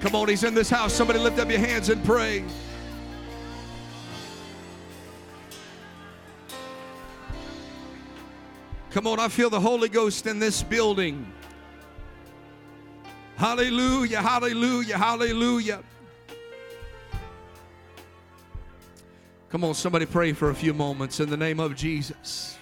Come on, He's in this house. Somebody lift up your hands and pray. Come on, I feel the Holy Ghost in this building. Hallelujah, hallelujah, hallelujah. Come on, somebody pray for a few moments in the name of Jesus.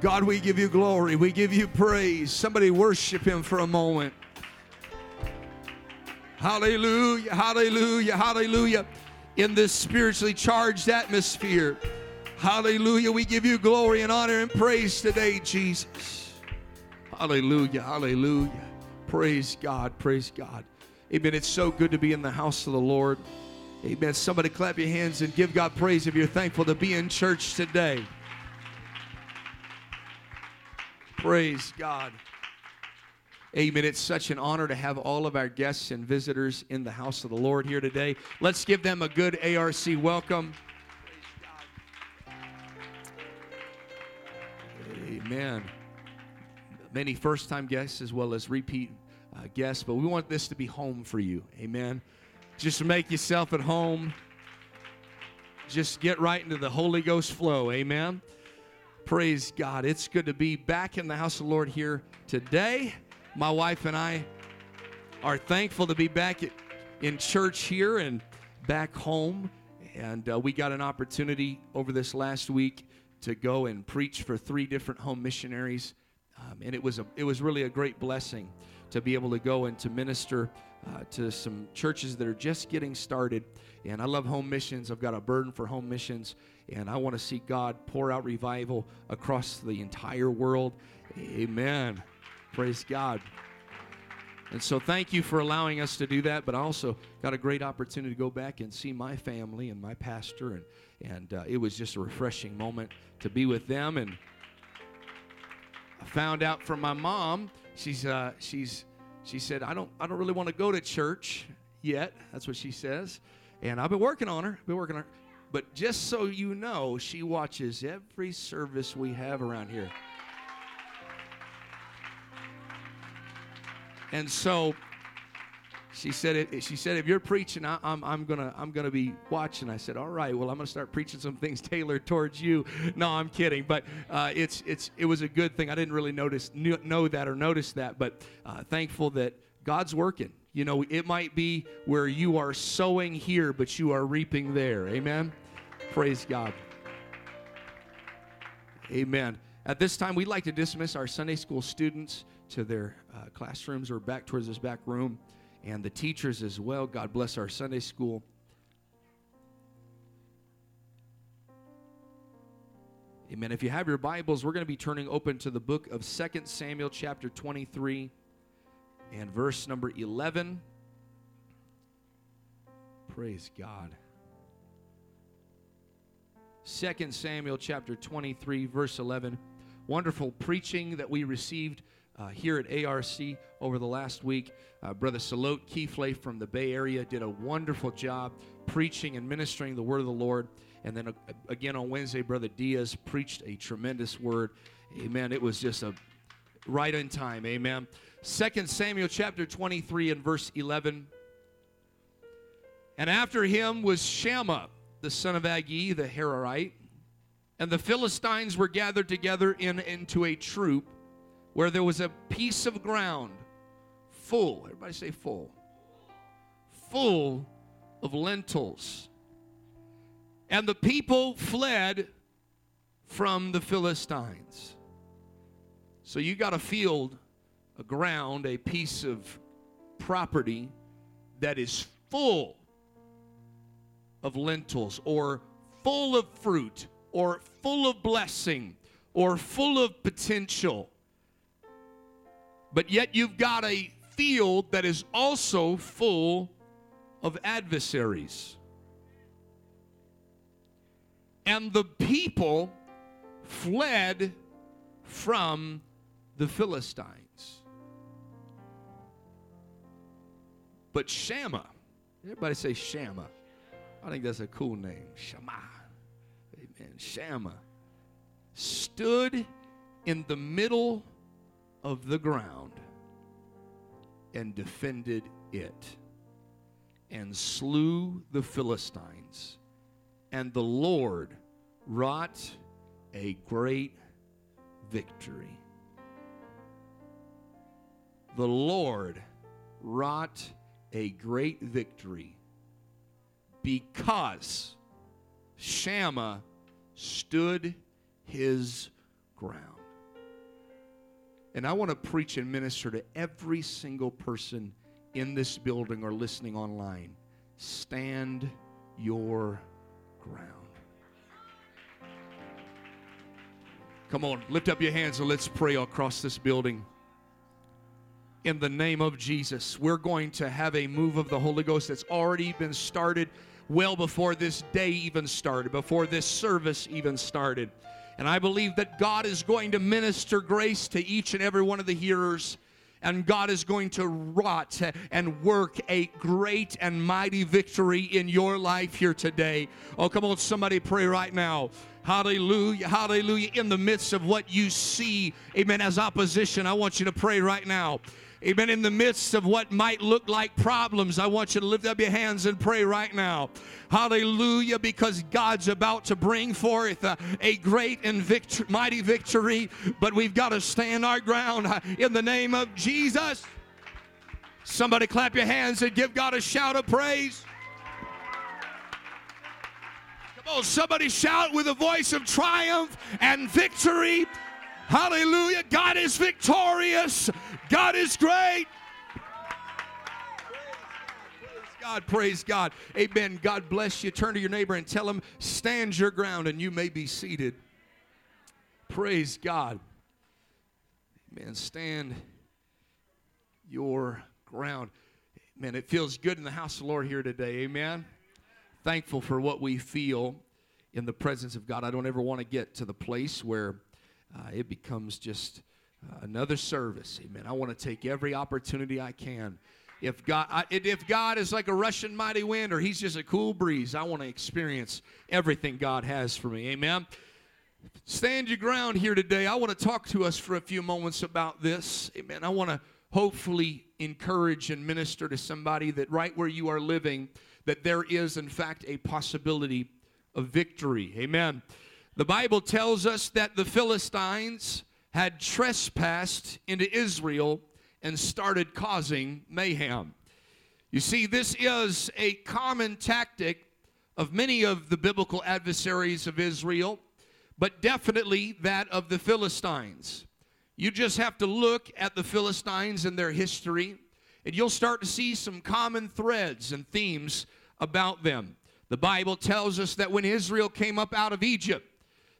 God, we give you glory. We give you praise. Somebody worship him for a moment. Hallelujah, hallelujah, hallelujah. In this spiritually charged atmosphere. Hallelujah. We give you glory and honor and praise today, Jesus. Hallelujah, hallelujah. Praise God, praise God. Amen. It's so good to be in the house of the Lord. Amen. Somebody clap your hands and give God praise if you're thankful to be in church today. Praise God. Amen. It's such an honor to have all of our guests and visitors in the house of the Lord here today. Let's give them a good ARC welcome. Amen. Many first time guests as well as repeat uh, guests, but we want this to be home for you. Amen. Just make yourself at home. Just get right into the Holy Ghost flow. Amen. Praise God. It's good to be back in the house of the Lord here today. My wife and I are thankful to be back in church here and back home. And uh, we got an opportunity over this last week to go and preach for three different home missionaries. Um, and it was, a, it was really a great blessing to be able to go and to minister uh, to some churches that are just getting started. And I love home missions. I've got a burden for home missions. And I want to see God pour out revival across the entire world. Amen. Praise God. And so, thank you for allowing us to do that. But I also got a great opportunity to go back and see my family and my pastor, and and uh, it was just a refreshing moment to be with them. And I found out from my mom, she's uh, she's she said, I don't I don't really want to go to church yet. That's what she says. And I've been working on her. I've Been working on her. But just so you know, she watches every service we have around here. And so she said, she said, if you're preaching, I, am I'm, I'm gonna, I'm gonna be watching. I said, all right, well, I'm gonna start preaching some things tailored towards you. No, I'm kidding, but uh, it's, it's, it was a good thing. I didn't really notice, know that or notice that, but uh, thankful that God's working. You know, it might be where you are sowing here, but you are reaping there. Amen. Praise God. Amen. At this time, we'd like to dismiss our Sunday school students to their uh, classrooms or back towards this back room, and the teachers as well. God bless our Sunday school. Amen. If you have your Bibles, we're going to be turning open to the book of Second Samuel, chapter 23, and verse number 11. Praise God. 2 Samuel chapter 23, verse 11. Wonderful preaching that we received uh, here at ARC over the last week. Uh, Brother Salot Keeflay from the Bay Area did a wonderful job preaching and ministering the word of the Lord. And then uh, again on Wednesday, Brother Diaz preached a tremendous word. Amen. It was just a right in time. Amen. Second Samuel chapter 23 and verse 11. And after him was Shammah the son of Agee, the Hararite. And the Philistines were gathered together in, into a troop where there was a piece of ground full, everybody say full, full of lentils. And the people fled from the Philistines. So you got a field, a ground, a piece of property that is full of lentils or full of fruit or full of blessing or full of potential. But yet you've got a field that is also full of adversaries. And the people fled from the Philistines. But Shammah, everybody say Shammah. I think that's a cool name. Shammah. Amen. Shammah stood in the middle of the ground and defended it and slew the Philistines. And the Lord wrought a great victory. The Lord wrought a great victory because Shammah stood his ground. And I want to preach and minister to every single person in this building or listening online. Stand your ground. Come on, lift up your hands and let's pray across this building. In the name of Jesus, we're going to have a move of the Holy Ghost that's already been started well before this day even started, before this service even started. And I believe that God is going to minister grace to each and every one of the hearers. And God is going to wrought and work a great and mighty victory in your life here today. Oh, come on, somebody pray right now. Hallelujah, hallelujah. In the midst of what you see, amen, as opposition, I want you to pray right now. Amen. In the midst of what might look like problems, I want you to lift up your hands and pray right now. Hallelujah, because God's about to bring forth uh, a great and victor- mighty victory, but we've got to stand our ground uh, in the name of Jesus. Somebody clap your hands and give God a shout of praise. On, somebody shout with a voice of triumph and victory. Hallelujah. God is victorious. God is great. Praise God, praise God. Amen. God bless you. Turn to your neighbor and tell him, stand your ground and you may be seated. Praise God. Amen. Stand your ground. Man, it feels good in the house of the Lord here today. Amen. Thankful for what we feel in the presence of God. I don't ever want to get to the place where uh, it becomes just uh, another service. Amen. I want to take every opportunity I can. If God, I, if God is like a Russian mighty wind or He's just a cool breeze, I want to experience everything God has for me. Amen. Stand your ground here today. I want to talk to us for a few moments about this. Amen. I want to hopefully encourage and minister to somebody that right where you are living, that there is in fact a possibility of victory. Amen. The Bible tells us that the Philistines had trespassed into Israel and started causing mayhem. You see, this is a common tactic of many of the biblical adversaries of Israel, but definitely that of the Philistines. You just have to look at the Philistines and their history, and you'll start to see some common threads and themes about them. The Bible tells us that when Israel came up out of Egypt,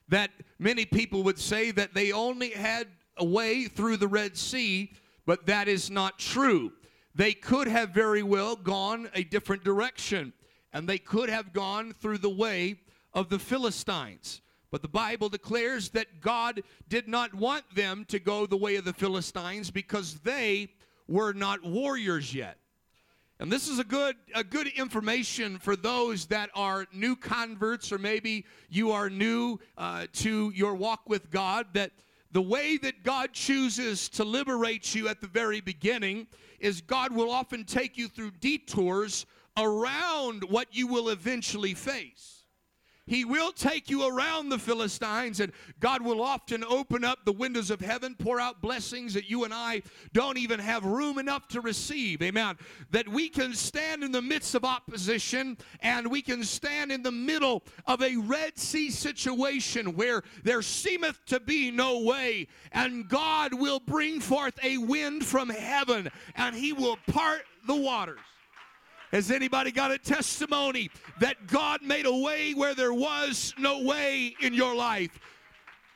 that many people would say that they only had a way through the Red Sea, but that is not true. They could have very well gone a different direction, and they could have gone through the way of the Philistines. But the Bible declares that God did not want them to go the way of the Philistines because they were not warriors yet. And this is a good a good information for those that are new converts or maybe you are new uh, to your walk with God that the way that God chooses to liberate you at the very beginning is God will often take you through detours around what you will eventually face. He will take you around the Philistines, and God will often open up the windows of heaven, pour out blessings that you and I don't even have room enough to receive. Amen. That we can stand in the midst of opposition and we can stand in the middle of a Red Sea situation where there seemeth to be no way, and God will bring forth a wind from heaven and He will part the waters. Has anybody got a testimony that God made a way where there was no way in your life?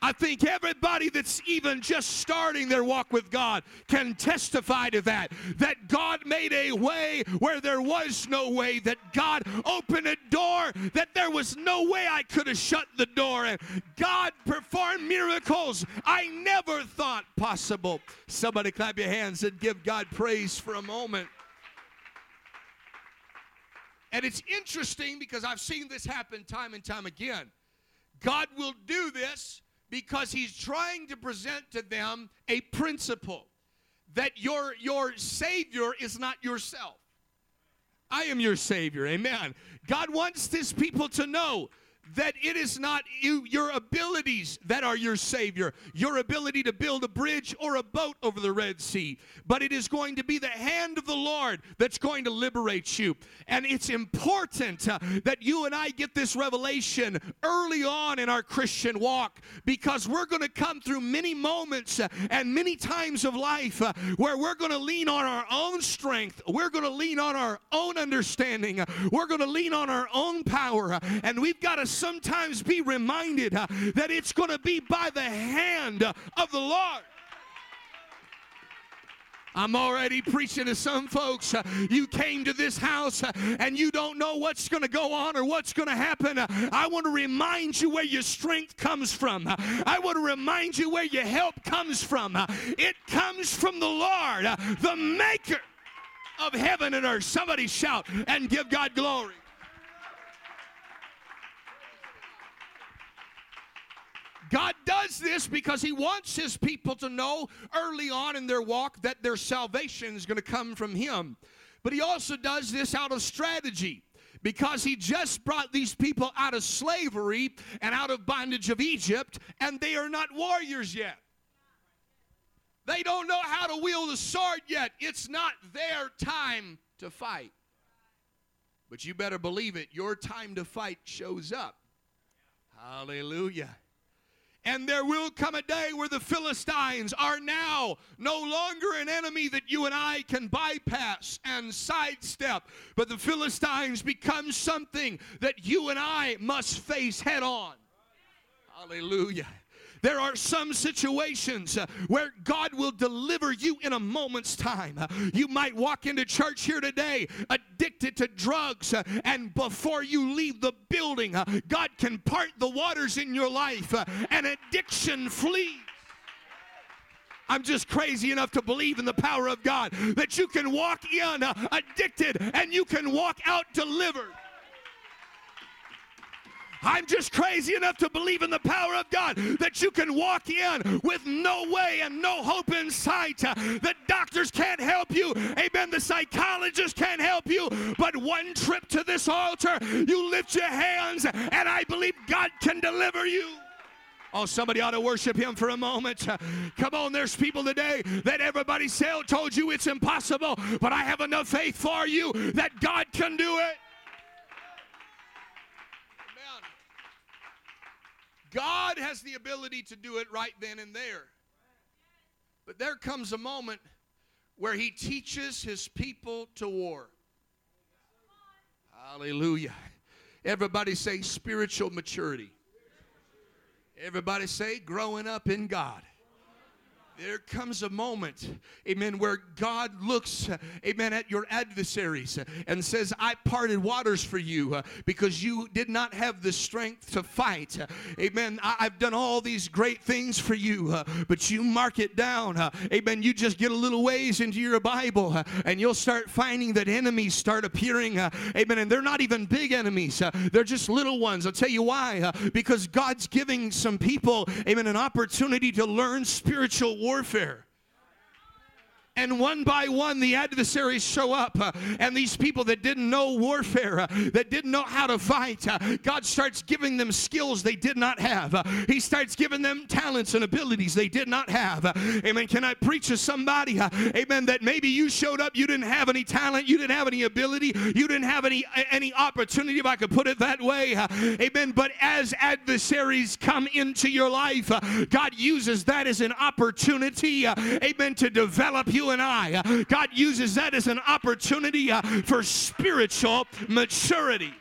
I think everybody that's even just starting their walk with God can testify to that. That God made a way where there was no way, that God opened a door that there was no way I could have shut the door. And God performed miracles I never thought possible. Somebody clap your hands and give God praise for a moment. And it's interesting because I've seen this happen time and time again. God will do this, because he's trying to present to them a principle that your your savior is not yourself. I am your savior. Amen. God wants his people to know that it is not you, your abilities that are your Savior, your ability to build a bridge or a boat over the Red Sea, but it is going to be the hand of the Lord that's going to liberate you. And it's important uh, that you and I get this revelation early on in our Christian walk because we're going to come through many moments uh, and many times of life uh, where we're going to lean on our own strength, we're going to lean on our own understanding, uh, we're going to lean on our own power, uh, and we've got to sometimes be reminded uh, that it's going to be by the hand of the Lord. I'm already preaching to some folks. Uh, you came to this house uh, and you don't know what's going to go on or what's going to happen. I want to remind you where your strength comes from. I want to remind you where your help comes from. It comes from the Lord, the maker of heaven and earth. Somebody shout and give God glory. God does this because He wants His people to know early on in their walk that their salvation is going to come from Him. But He also does this out of strategy because he just brought these people out of slavery and out of bondage of Egypt, and they are not warriors yet. They don't know how to wield a sword yet. It's not their time to fight. But you better believe it, your time to fight shows up. Hallelujah. And there will come a day where the Philistines are now no longer an enemy that you and I can bypass and sidestep, but the Philistines become something that you and I must face head on. Hallelujah. There are some situations uh, where God will deliver you in a moment's time. Uh, you might walk into church here today addicted to drugs, uh, and before you leave the building, God can part the waters in your life and addiction flees. I'm just crazy enough to believe in the power of God that you can walk in addicted and you can walk out delivered. I'm just crazy enough to believe in the power of God that you can walk in with no way and no hope in sight. The doctors can't help you. Amen. The psychologist can't help you. But one trip to this altar, you lift your hands, and I believe God can deliver you. Oh, somebody ought to worship him for a moment. Come on, there's people today that everybody told you it's impossible, but I have enough faith for you that God can do it. God has the ability to do it right then and there. But there comes a moment where he teaches his people to war. Hallelujah. Everybody say spiritual maturity. Everybody say growing up in God there comes a moment, amen, where God looks, amen, at your adversaries and says, I parted waters for you uh, because you did not have the strength to fight. Amen. I, have done all these great things for you, uh, but you mark it down. Uh, amen. You just get a little ways into your Bible and you'll start finding that enemies start appearing. Amen. And they're not even big enemies, they're just little ones. I'll tell you why. because God's giving some people, amen, an opportunity to learn spiritual warfare. And one by one, the adversaries show up. Uh, and these people that didn't know warfare, uh, that didn't know how to fight, uh, God starts giving them skills they did not have. He starts giving them talents and abilities they did not have. Amen. Can I preach to somebody, amen, that maybe you showed up, you didn't have any talent, you didn't have any ability, you didn't have any, any opportunity, if I could put it that way. amen. But as adversaries come into your life, God uses that as an opportunity, amen, to develop you you and I. God uses that as an opportunity uh, for spiritual maturity.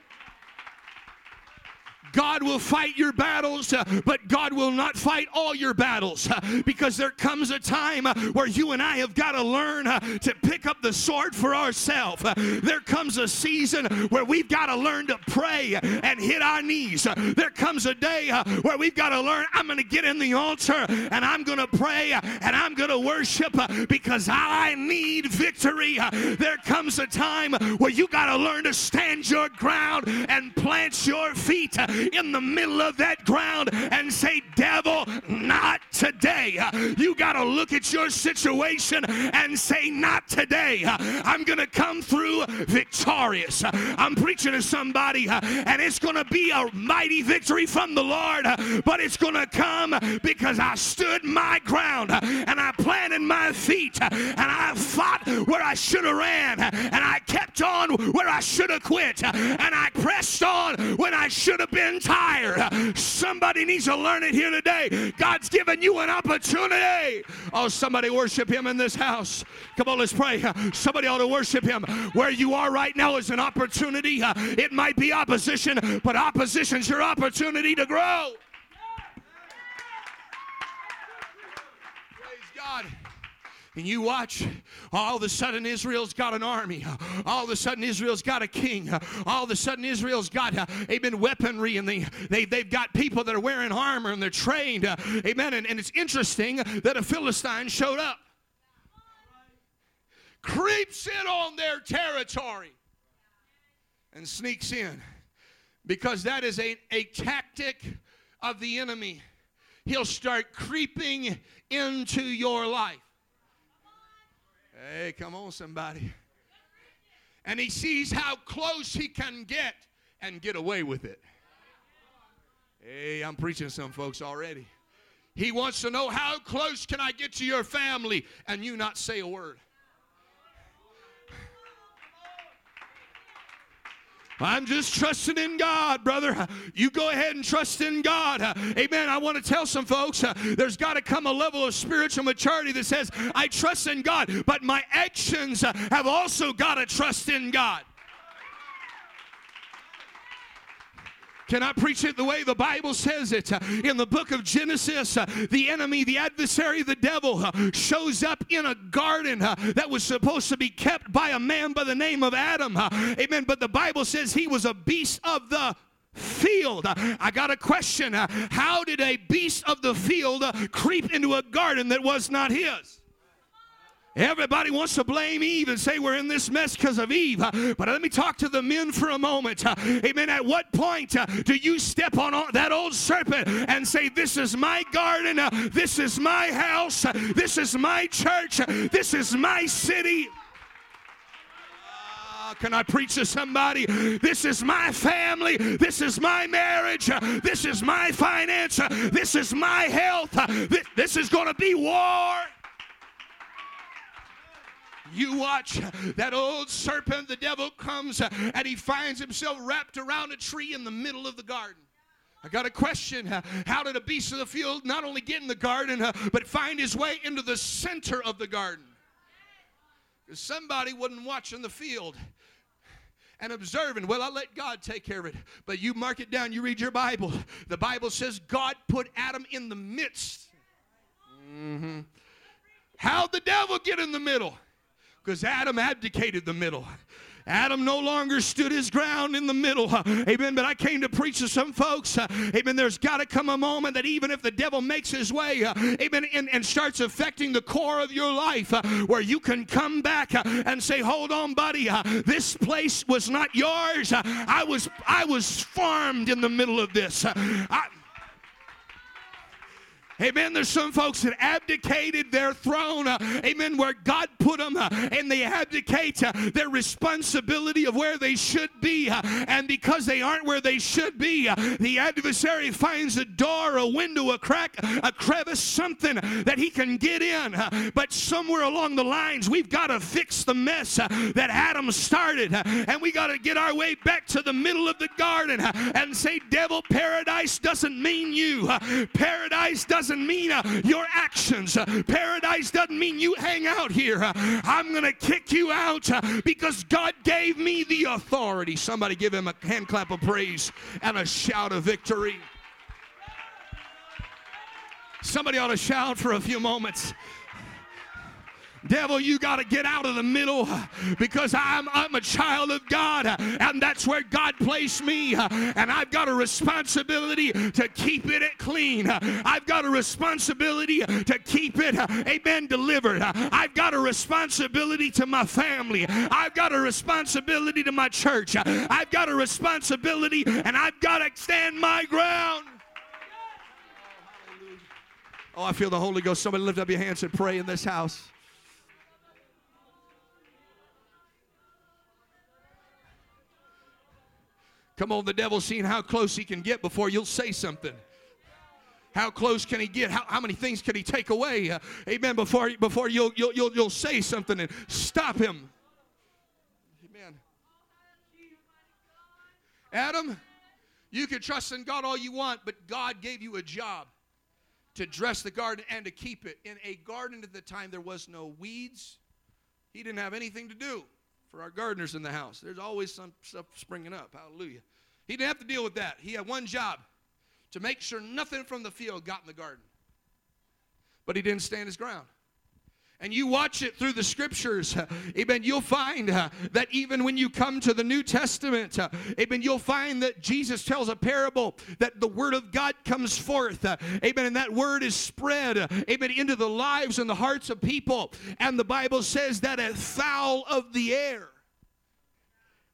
God will fight your battles, uh, but God will not fight all your battles uh, because there comes a time uh, where you and I have got to learn uh, to pick up the sword for ourselves. Uh, there comes a season where we've got to learn to pray and hit our knees. Uh, there comes a day where we've got to learn I'm going to get in the altar and I'm going to pray and I'm going to worship because I need victory. there comes a time where you got to learn to stand your ground and plant your feet in the middle of that ground and say, Devil, not today. You got to look at your situation and say, Not today. I'm going to come through victorious. I'm preaching to somebody, and it's going to be a mighty victory from the Lord, but it's going to come because I stood my ground and I planted my feet and I fought where I should have ran and I kept on where I should have quit and I pressed on when I should have been tired. Somebody needs to learn it here today. God's given you an opportunity. Oh, somebody worship Him in this house. Come on, let's pray. Somebody ought to worship Him. Where you are right now is an opportunity. It might be opposition, but opposition's your opportunity to grow. Praise God. And you watch, all of a sudden Israel's got an army. All of a sudden Israel's got a king. All of a sudden Israel's got, uh, amen, weaponry. And they, they, they've got people that are wearing armor and they're trained. Uh, amen. And, and it's interesting that a Philistine showed up. Creeps in on their territory and sneaks in. Because that is a, a tactic of the enemy. He'll start creeping into your life. Hey, come on, somebody. And he sees how close he can get and get away with it. Hey, I'm preaching some folks already. He wants to know how close can I get to your family and you not say a word. I'm just trusting in God, brother. You go ahead and trust in God. Amen. I want to tell some folks uh, there's got to come a level of spiritual maturity that says, I trust in God, but my actions uh, have also got to trust in God. Can I preach it the way the Bible says it? In the book of Genesis, the enemy, the adversary, the devil, shows up in a garden uh, that was supposed to be kept by a man by the name of Adam. Amen. But the Bible says he was a beast of the field. I got a question. How did a beast of the field creep into a garden that was not his? Everybody wants to blame Eve and say we're in this mess because of Eve. But let me talk to the men for a moment. Amen. At what point uh, do you step on that old serpent and say, This is my garden, uh, this is my house, uh, this is my church, this is my city? Can I preach to somebody? This is my family. This is my marriage. This is my finance. This is my health. This is going to be war. You watch that old serpent, the devil comes uh, and he finds himself wrapped around a tree in the middle of the garden. I got a question. Uh, how did a beast of the field not only get in the garden, uh, but find his way into the center of the garden? Because somebody wasn't watching the field and observing. Well, I'll let God take care of it. But you mark it down, you read your Bible. The Bible says God put Adam in the midst. Mm-hmm. How'd the devil get in the middle? Because Adam abdicated the middle. Adam no longer stood his ground in the middle. Amen. But I came to preach to some folks. Amen. There's got to come a moment that even if the devil makes his way, amen, and, and starts affecting the core of your life, where you can come back and say, Hold on, buddy. This place was not yours. I was I was farmed in the middle of this. I, Amen. There's some folks that abdicated their throne. Uh, amen. Where God put them uh, and they abdicate uh, their responsibility of where they should be. Uh, and because they aren't where they should be, uh, the adversary finds a door, a window, a crack, a crevice, something that he can get in. Uh, but somewhere along the lines, we've got to fix the mess that Adam started. and we got to get our way back to the middle of the garden and say, Devil, paradise doesn't mean you. paradise doesn't doesn't mean uh, your actions. Uh, paradise doesn't mean you hang out here. Uh, I'm going to kick you out because God gave me the authority. Somebody give him a hand clap of praise and a shout of victory. Somebody ought to shout for a few moments. Devil, you got to get out of the middle uh, because I'm, I'm a child of God uh, and that's where God placed me. Uh, and I've got a responsibility to keep it clean. I've got a responsibility to keep it, amen, delivered. I've got a responsibility to my family. I've got a responsibility to my church. I've got a responsibility and I've got to stand my ground. Oh, I feel the Holy Ghost. Somebody lift up your hands and pray in this house. Come on, the devil's seeing how close he can get before you'll say something. How close can he get? How, how many things can he take away? Uh, amen. Before, before you'll, you'll, you'll, you'll say something and stop him. Amen. Adam, you can trust in God all you want, but God gave you a job to dress the garden and to keep it. In a garden at the time, there was no weeds. He didn't have anything to do for our gardeners in the house. There's always some stuff springing up. Hallelujah. He didn't have to deal with that. He had one job to make sure nothing from the field got in the garden. But he didn't stand his ground and you watch it through the scriptures, amen, you'll find uh, that even when you come to the New Testament, uh, amen, you'll find that Jesus tells a parable that the word of God comes forth, uh, amen, and that word is spread, amen, into the lives and the hearts of people. And the Bible says that a fowl of the air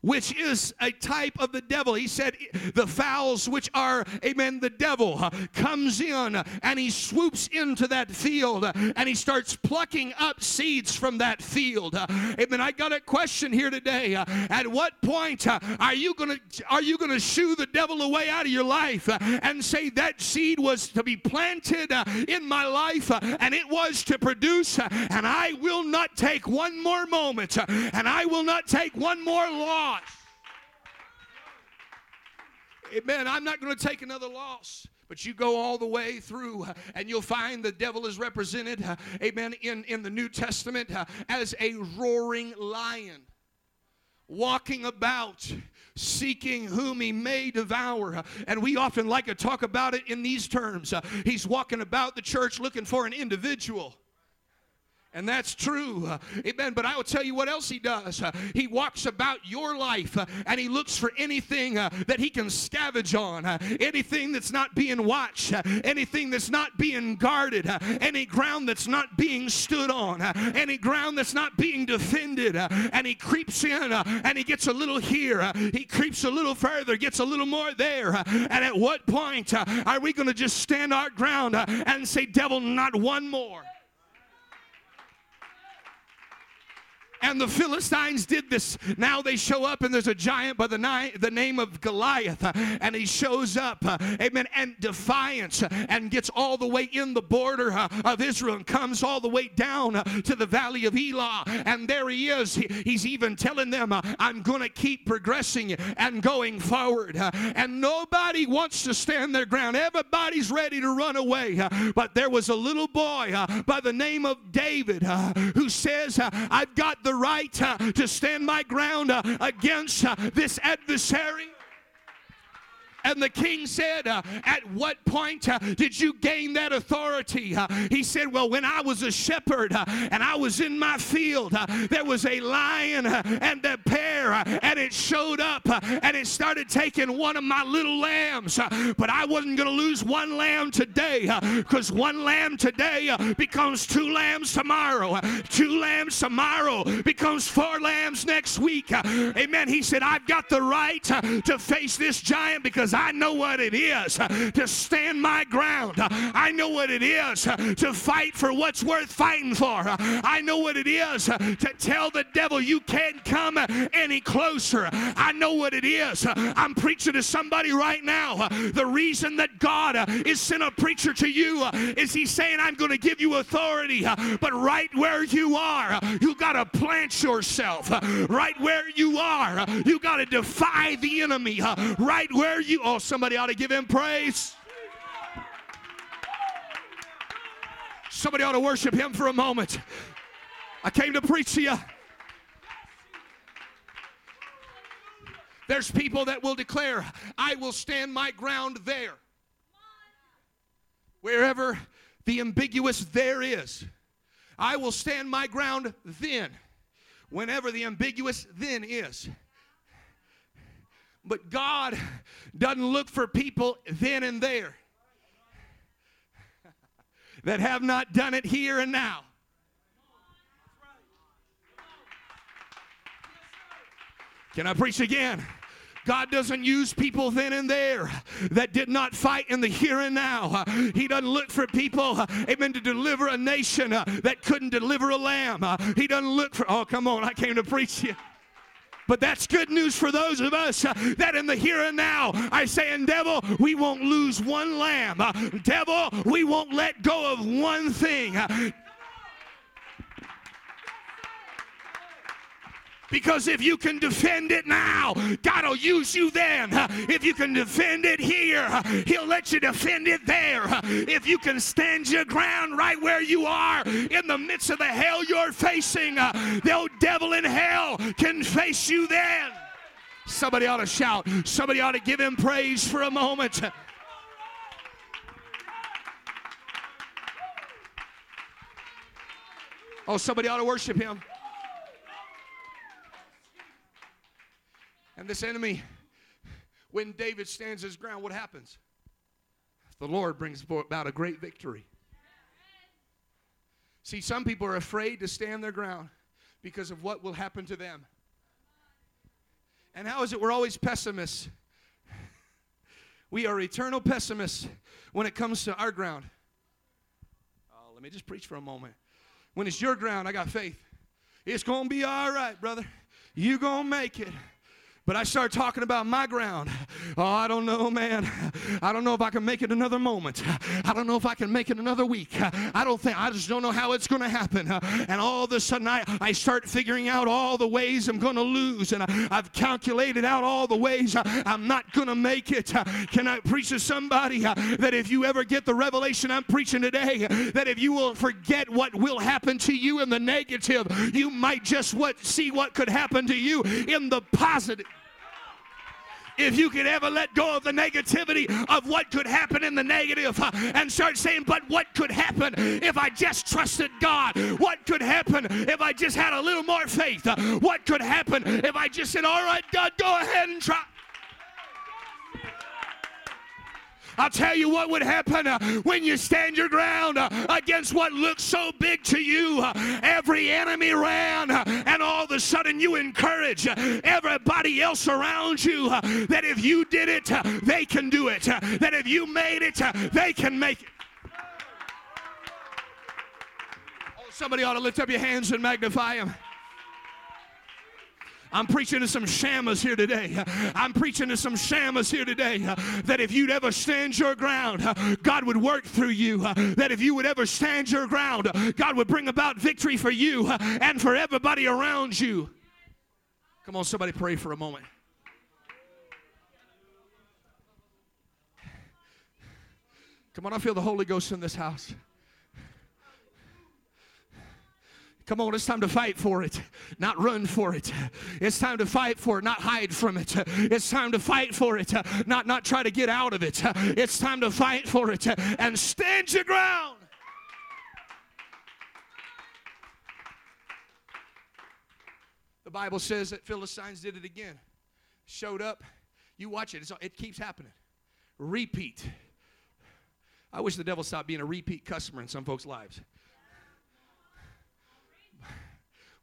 which is a type of the devil. He said, The fowls, which are, amen, the devil, uh, comes in and he swoops into that field and he starts plucking up seeds from that field. Amen. I got a question here today. At what point uh, are you gonna are you gonna shoo the devil away out of your life and say that seed was to be planted uh, in my life and it was to produce and I will not take one more moment and I will not take one more loss Amen. I'm not going to take another loss. But you go all the way through, and you'll find the devil is represented, amen, in, in the New Testament as a roaring lion, walking about, seeking whom he may devour. And we often like to talk about it in these terms. He's walking about the church looking for an individual. And that's true. Amen. But I will tell you what else he does. He walks about your life uh, and he looks for anything uh, that he can scavenge on, uh, anything that's not being watched, uh, anything that's not being guarded, uh, any ground that's not being stood on, uh, any ground that's not being defended. and he creeps in and he gets a little here, he creeps a little further, gets a little more there. and at what point are we going to just stand our ground and say, Devil, not one more? And the Philistines did this. Now they show up, and there's a giant by the, ni- the name of Goliath, uh, and he shows up, uh, amen, and defiance, uh, and gets all the way in the border uh, of Israel and comes all the way down uh, to the valley of Elah. And there he is. He, he's even telling them, uh, I'm going to keep progressing and going forward. and nobody wants to stand their ground. Everybody's ready to run away. but there was a little boy by the name of David who says, I've got the right uh, to stand my ground uh, against uh, this adversary. And the king said, uh, At what point uh, did you gain that authority? Uh, he said, Well, when I was a shepherd uh, and I was in my field, uh, there was a lion uh, and a bear, and it showed up and it started taking one of my little lambs. but I wasn't going to lose one lamb today because one lamb today becomes two lambs tomorrow. two lambs tomorrow becomes four lambs next week. amen. He said, I've got the right to face this giant because I know what it is to stand my ground. I know what it is to fight for what's worth fighting for. I know what it is to tell the devil you can't come any closer. I know what it is. I'm preaching to somebody right now. The reason that God is sent a preacher to you is He's saying, I'm going to give you authority, but right where you are, you got to plant yourself. Right where you are, you got to defy the enemy. Right where you Oh, somebody ought to give him praise. Somebody ought to worship him for a moment. I came to preach to you. There's people that will declare, I will stand my ground there. Wherever the ambiguous there is. I will stand my ground then, whenever the ambiguous then is. But God doesn't look for people then and there that have not done it here and now. Can I preach again? God doesn't use people then and there that did not fight in the here and now. He doesn't look for people, amen, to deliver a nation that couldn't deliver a lamb. He doesn't look for, oh, come on, I came to preach you. But that's good news for those of us uh, that in the here and now I say, and devil, we won't lose one lamb. Uh, devil, we won't let go of one thing. Because if you can defend it now, God will use you then. If you can defend it here, He'll let you defend it there. If you can stand your ground right where you are in the midst of the hell you're facing, the old devil in hell can face you then. Somebody ought to shout. Somebody ought to give Him praise for a moment. Oh, somebody ought to worship Him. And this enemy, when David stands his ground, what happens? The Lord brings about a great victory. See, some people are afraid to stand their ground because of what will happen to them. And how is it we're always pessimists? We are eternal pessimists when it comes to our ground. Oh, let me just preach for a moment. When it's your ground, I got faith. It's going to be all right, brother. you going to make it. But I start talking about my ground. Oh, I don't know, man. I don't know if I can make it another moment. I don't know if I can make it another week. I don't think, I just don't know how it's going to happen. And all of a sudden, I, I start figuring out all the ways I'm going to lose. And I, have calculated out all the ways I'm not going to make it. Can I preach to somebody that if you ever get the revelation I'm preaching today, that if you will forget what will happen to you in the negative, you might just what see what could happen to you in the positive if you could ever let go of the negativity of what could happen in the negative and start saying, but what could happen if I just trusted God? What could happen if I just had a little more faith? What could happen if I just said, all right, God, go ahead and try? I'll tell you what would happen uh, when you stand your ground uh, against what looks so big to you. Uh, every enemy ran, and all of a sudden you encourage everybody else around you that if you did it, they can do it. that if you made it, they can make it. Oh, somebody ought to lift up your hands and magnify him. I'm preaching to some Shammahs here today. I'm preaching to some Shammahs here today that if you'd ever stand your ground, God would work through you. That if you would ever stand your ground, God would bring about victory for you and for everybody around you. Come on, somebody pray for a moment. Come on, I feel the Holy Ghost in this house. Come on, it's time to fight for it, not run for it. It's time to fight for it, not hide from it. It's time to fight for it, not, not try to get out of it. It's time to fight for it and stand your ground. The Bible says that Philistines did it again. Showed up. You watch it, it keeps happening. Repeat. I wish the devil stopped being a repeat customer in some folks' lives.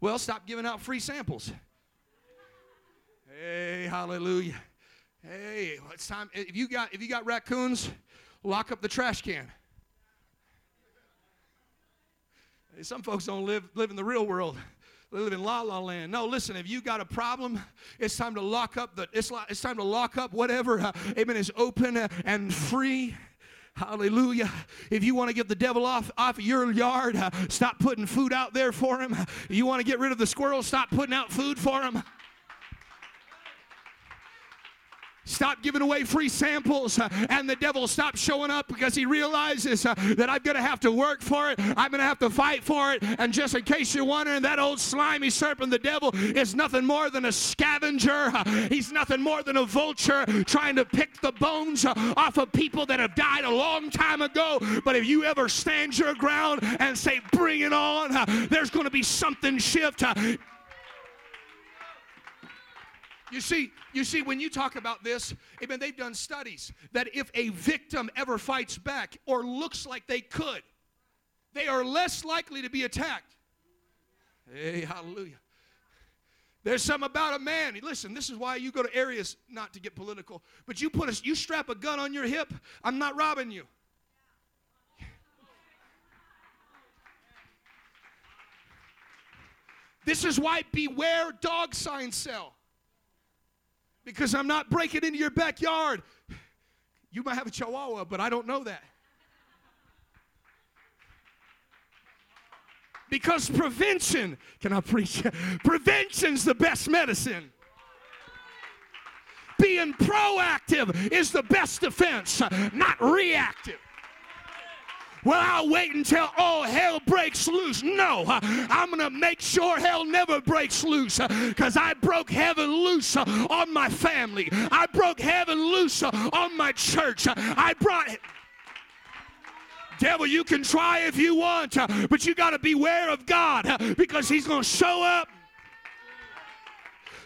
Well, stop giving out free samples. Hey, hallelujah. Hey, it's time. If you got if you got raccoons, lock up the trash can. Some folks don't live live in the real world. They live in la la land. No, listen. If you got a problem, it's time to lock up the. It's, it's time to lock up whatever. Uh, amen. Is open uh, and free. Hallelujah. If you want to get the devil off, off your yard, uh, stop putting food out there for him. You want to get rid of the squirrels, stop putting out food for him. Stop giving away free samples, uh, and the devil stops showing up because he realizes uh, that I'm going to have to work for it. I'm going to have to fight for it. And just in case you're wondering, that old slimy serpent, the devil, is nothing more than a scavenger. Uh, he's nothing more than a vulture trying to pick the bones off of people that have died a long time ago. But if you ever stand your ground and say, Bring it on, there's going to be something shift. You see, you see, when you talk about this, amen, they've done studies that if a victim ever fights back or looks like they could, they are less likely to be attacked. Hey, hallelujah. There's something about a man. Listen, this is why you go to areas not to get political, but you put a, you strap a gun on your hip. I'm not robbing you. This is why beware dog signs sell because I'm not breaking into your backyard. You might have a chihuahua, but I don't know that. Because prevention, can I preach? Prevention's the best medicine. Being proactive is the best defense, not reactive. Well, I'll wait until all hell breaks loose. No, I'm going to make sure hell never breaks loose because I broke heaven loose on my family. I broke heaven loose on my church. I brought. Devil, you can try if you want, but you got to beware of God because He's going to show up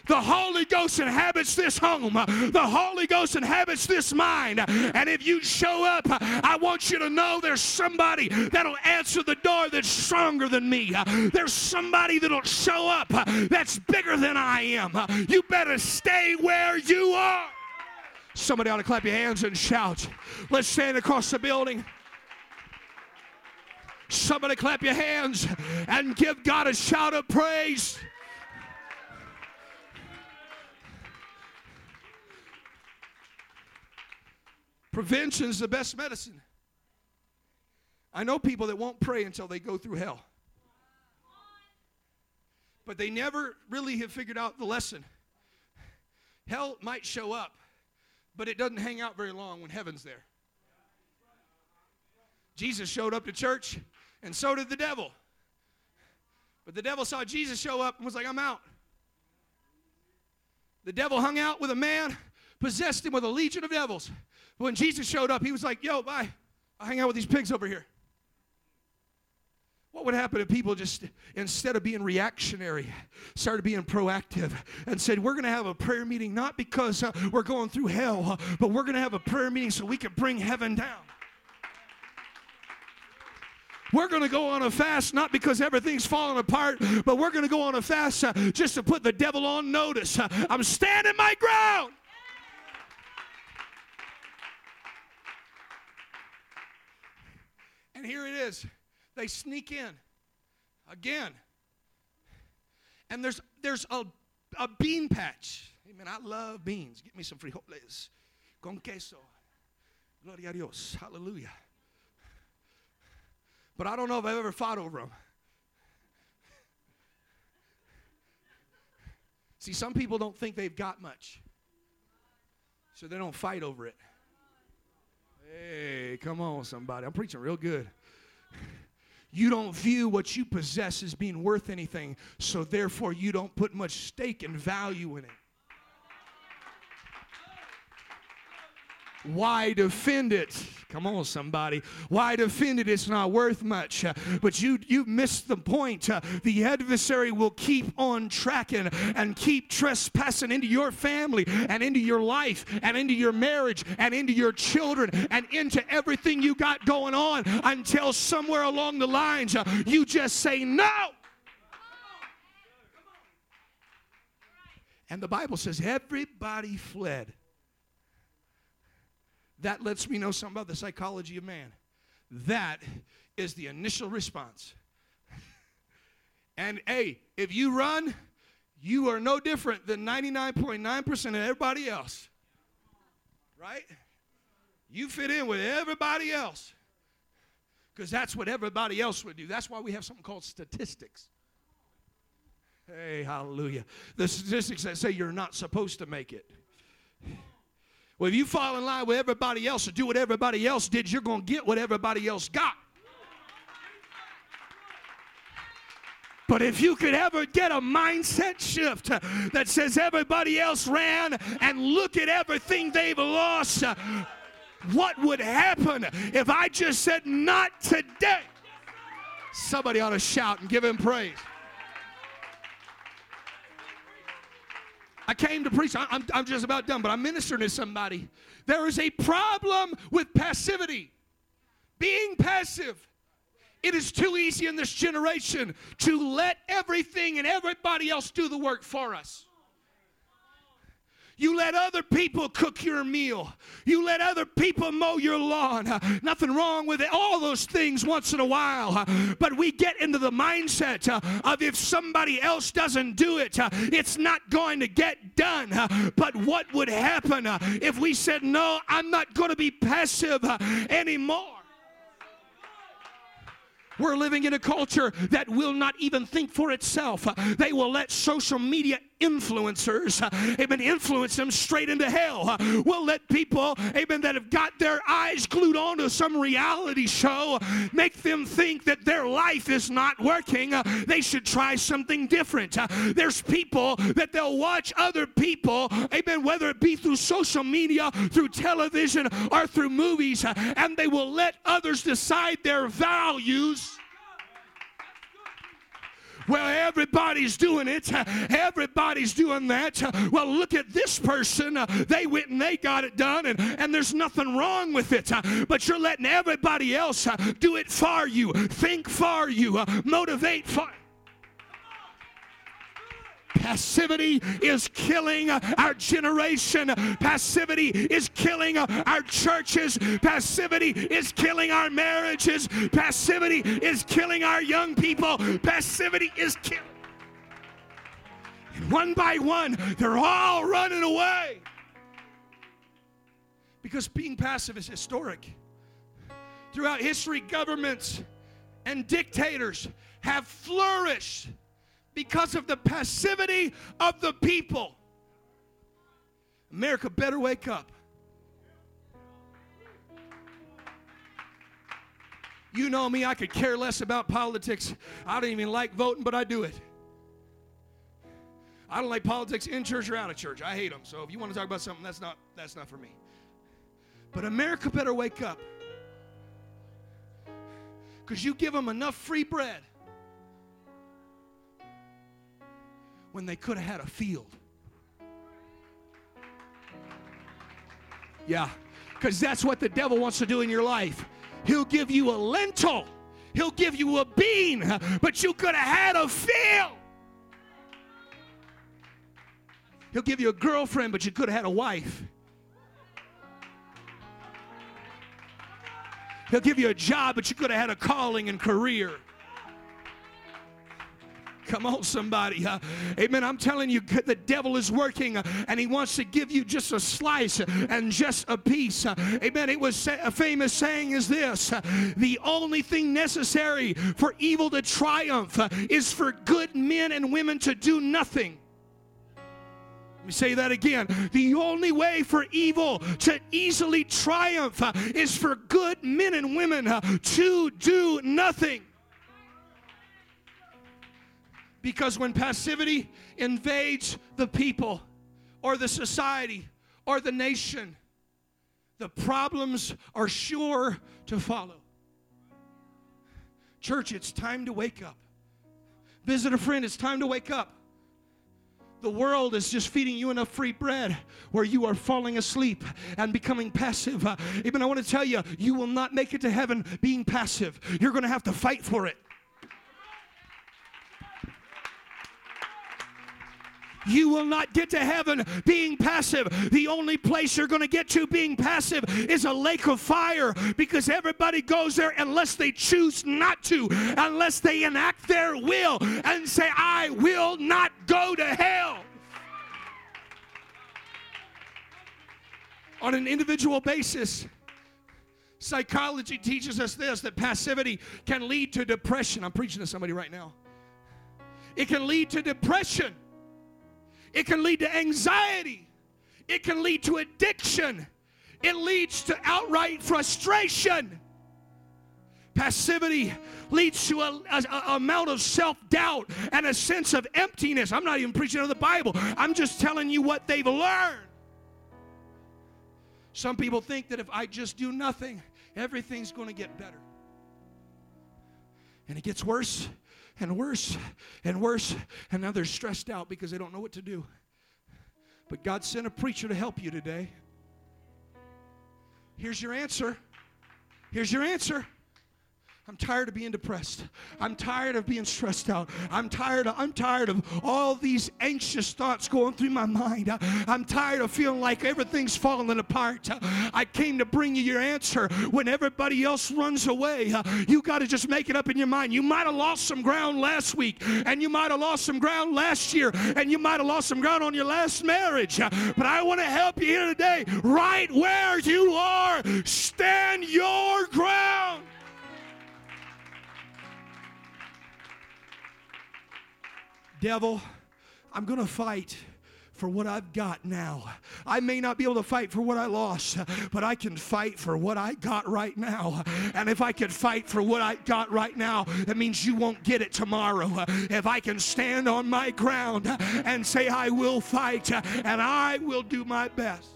the Holy Ghost inhabits this home. The Holy Ghost inhabits this mind. And if you show up, I want you to know there's somebody that'll answer the door that's stronger than me. There's somebody that'll show up that's bigger than I am. You better stay where you are. Somebody ought to clap your hands and shout. Let's stand across the building. Somebody clap your hands and give God a shout of praise. Prevention is the best medicine. I know people that won't pray until they go through hell. But they never really have figured out the lesson. Hell might show up, but it doesn't hang out very long when heaven's there. Jesus showed up to church, and so did the devil. But the devil saw Jesus show up and was like, I'm out. The devil hung out with a man, possessed him with a legion of devils. When Jesus showed up, he was like, Yo, bye. I'll hang out with these pigs over here. What would happen if people just, instead of being reactionary, started being proactive and said, We're going to have a prayer meeting not because uh, we're going through hell, uh, but we're going to have a prayer meeting so we can bring heaven down. We're going to go on a fast not because everything's falling apart, but we're going to go on a fast uh, just to put the devil on notice. Uh, I'm standing my ground. And here it is. They sneak in again. And there's there's a, a bean patch. Amen. I love beans. Get me some frijoles con queso. Gloria a Dios. Hallelujah. But I don't know if I've ever fought over them. See, some people don't think they've got much, so they don't fight over it. Hey, come on, somebody. I'm preaching real good. You don't view what you possess as being worth anything, so therefore you don't put much stake and value in it. Why defend it? Come on, somebody. Why defend it? It's not worth much. Uh, but you you missed the point. Uh, the adversary will keep on tracking and keep trespassing into your family and into your life and into your marriage and into your children and into everything you got going on until somewhere along the lines uh, you just say no. And the Bible says everybody fled. That lets me know something about the psychology of man. That is the initial response. and hey, if you run, you are no different than 99.9% of everybody else. Right? You fit in with everybody else. Because that's what everybody else would do. That's why we have something called statistics. Hey, hallelujah. The statistics that say you're not supposed to make it. Well, if you fall in line with everybody else and do what everybody else did, you're going to get what everybody else got. But if you could ever get a mindset shift uh, that says everybody else ran and look at everything they've lost, uh, what would happen if I just said, Not today? Somebody ought to shout and give him praise. I came to preach. I'm, I'm just about done, but I'm ministering to somebody. There is a problem with passivity, being passive. It is too easy in this generation to let everything and everybody else do the work for us. You let other people cook your meal. You let other people mow your lawn. Uh, nothing wrong with it. All those things once in a while. Uh, but we get into the mindset uh, of if somebody else doesn't do it, it's not going to get done. But what would happen if we said, No, I'm not going to be passive anymore? We're living in a culture that will not even think for itself. They will let social media influencers, amen, influence them straight into hell. We'll let people, amen, that have got their eyes glued onto some reality show make them think that their life is not working. They should try something different. There's people that they'll watch other people, amen, whether it be through social media, through television, or through movies, and they will let others decide their values well, everybody's doing it. Everybody's doing that. Well, look at this person. They went and they got it done, and, and there's nothing wrong with it. But you're letting everybody else do it for you, think for you, motivate for Passivity is killing our generation. Passivity is killing our churches. Passivity is killing our marriages. Passivity is killing our young people. Passivity is killing. And one by one, they're all running away. Because being passive is historic. Throughout history, governments and dictators have flourished because of the passivity of the people. America better wake up. You know me, I could care less about politics. I don't even like voting, but I do it. I don't like politics in church or out of church. I hate them. So if you want to talk about something, that's not that's not for me. But America better wake up. Because you give them enough free bread when they could have had a field. Yeah, because that's what the devil wants to do in your life. He'll give you a lentil, he'll give you a bean, but you could have had a field. He'll give you a girlfriend, but you could have had a wife. He'll give you a job, but you could have had a calling and career. Come on, somebody. Uh, amen. I'm telling you, the devil is working and he wants to give you just a slice and just a piece. Amen. It was a famous saying is this the only thing necessary for evil to triumph is for good men and women to do nothing. Let me say that again. The only way for evil to easily triumph is for good men and women to do nothing. Because when passivity invades the people or the society or the nation, the problems are sure to follow. Church, it's time to wake up. Visit a friend, it's time to wake up. The world is just feeding you enough free bread where you are falling asleep and becoming passive. Uh, even I want to tell you, you will not make it to heaven being passive. You're going to have to fight for it. You will not get to heaven being passive. The only place you're going to get to being passive is a lake of fire because everybody goes there unless they choose not to, unless they enact their will and say, I will not go to hell. On an individual basis, psychology teaches us this that passivity can lead to depression. I'm preaching to somebody right now. It can lead to depression. It can lead to anxiety. It can lead to addiction. It leads to outright frustration. Passivity leads to a, amount of self doubt and a sense of emptiness. I'm not even preaching of the Bible, I'm just telling you what they've learned. Some people think that if I just do nothing, everything's going to get better. And it gets worse and worse and worse. And now they're stressed out because they don't know what to do. But God sent a preacher to help you today. Here's your answer. Here's your answer. I'm tired of being depressed. I'm tired of being stressed out. I'm tired of, I'm tired of all these anxious thoughts going through my mind. I'm tired of feeling like everything's falling apart. I came to bring you your answer. When everybody else runs away, you got to just make it up in your mind. You might have lost some ground last week, and you might have lost some ground last year, and you might have lost some ground on your last marriage. But I want to help you here today. Right where you are, stand your ground. Devil, I'm going to fight for what I've got now. I may not be able to fight for what I lost, but I can fight for what I got right now. And if I can fight for what I got right now, that means you won't get it tomorrow. If I can stand on my ground and say, I will fight and I will do my best.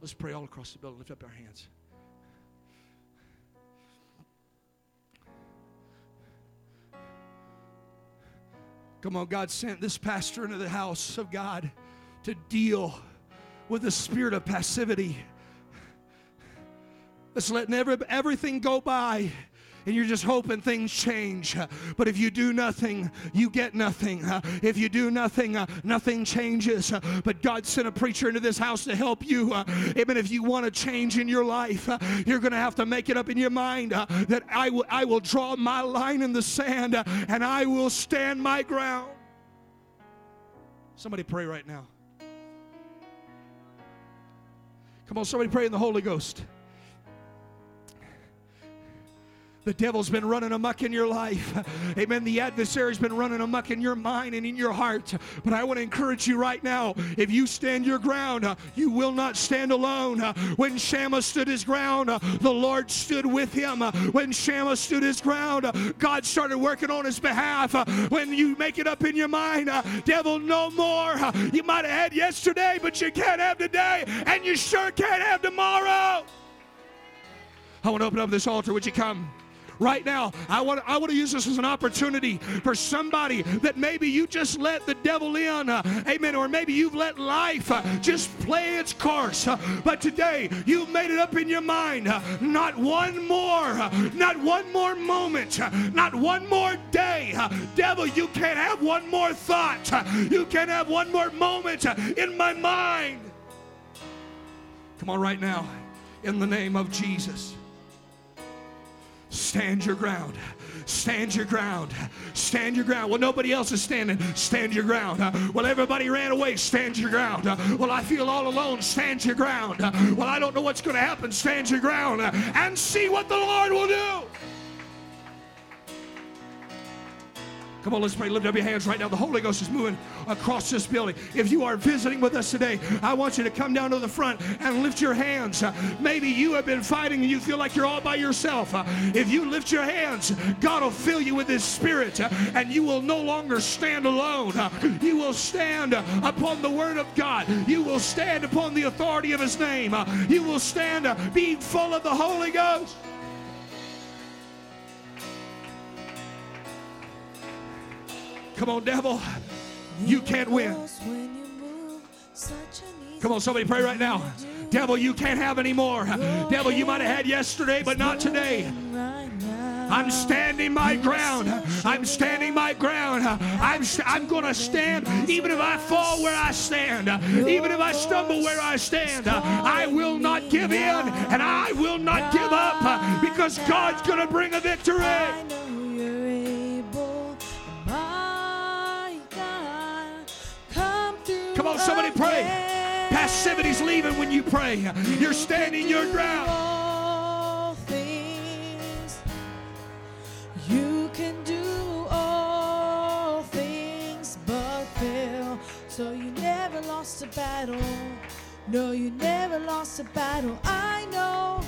Let's pray all across the building. Lift up our hands. Come on, God sent this pastor into the house of God to deal with the spirit of passivity. That's letting every, everything go by and you're just hoping things change. But if you do nothing, you get nothing. If you do nothing, nothing changes. But God sent a preacher into this house to help you. Even if you want to change in your life, you're going to have to make it up in your mind that I will, I will draw my line in the sand and I will stand my ground. Somebody pray right now. Come on, somebody pray in the Holy Ghost. The devil's been running amuck in your life. Amen. The adversary's been running amuck in your mind and in your heart. But I want to encourage you right now if you stand your ground, you will not stand alone. When Shammah stood his ground, the Lord stood with him. When Shammah stood his ground, God started working on his behalf. When you make it up in your mind, devil, no more. You might have had yesterday, but you can't have today, and you sure can't have tomorrow. I want to open up this altar. Would you come? Right now. I want, I want to use this as an opportunity for somebody that maybe you just let the devil in, uh, amen, or maybe you've let life uh, just play its course. Uh, but today, you've made it up in your mind uh, not one more, uh, not one more moment, uh, not one more day. devil, you can't have one more thought. you can't have one more moment in my mind. Come on, right now, in the name of Jesus. Stand your ground. Stand your ground. Stand your ground. Well, nobody else is standing. Stand your ground. well, everybody ran away. Stand your ground. well, I feel all alone. Stand your ground. well, I don't know what's going to happen. Stand your ground and see what the Lord will do. Come on, let's pray. Lift up your hands right now. The Holy Ghost is moving across this building. If you are visiting with us today, I want you to come down to the front and lift your hands. Maybe you have been fighting and you feel like you're all by yourself. If you lift your hands, God will fill you with His Spirit and you will no longer stand alone. You will stand upon the Word of God. You will stand upon the authority of His name. You will stand being full of the Holy Ghost. Come on, devil. You can't win. Come on, somebody pray right now. Devil, you can't have any more. Devil, you might have had yesterday, but not today. I'm standing my ground. I'm standing my ground. I'm, I'm going to stand even if I fall where I stand, even if I stumble where I stand. I will not give in and I will not give up because God's going to bring a victory. somebody pray. Passivity's leaving when you pray. You're standing your ground. So you never lost a battle. No, you never lost a battle. I know.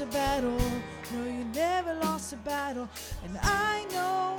lost a battle. No, you never lost a battle. And I know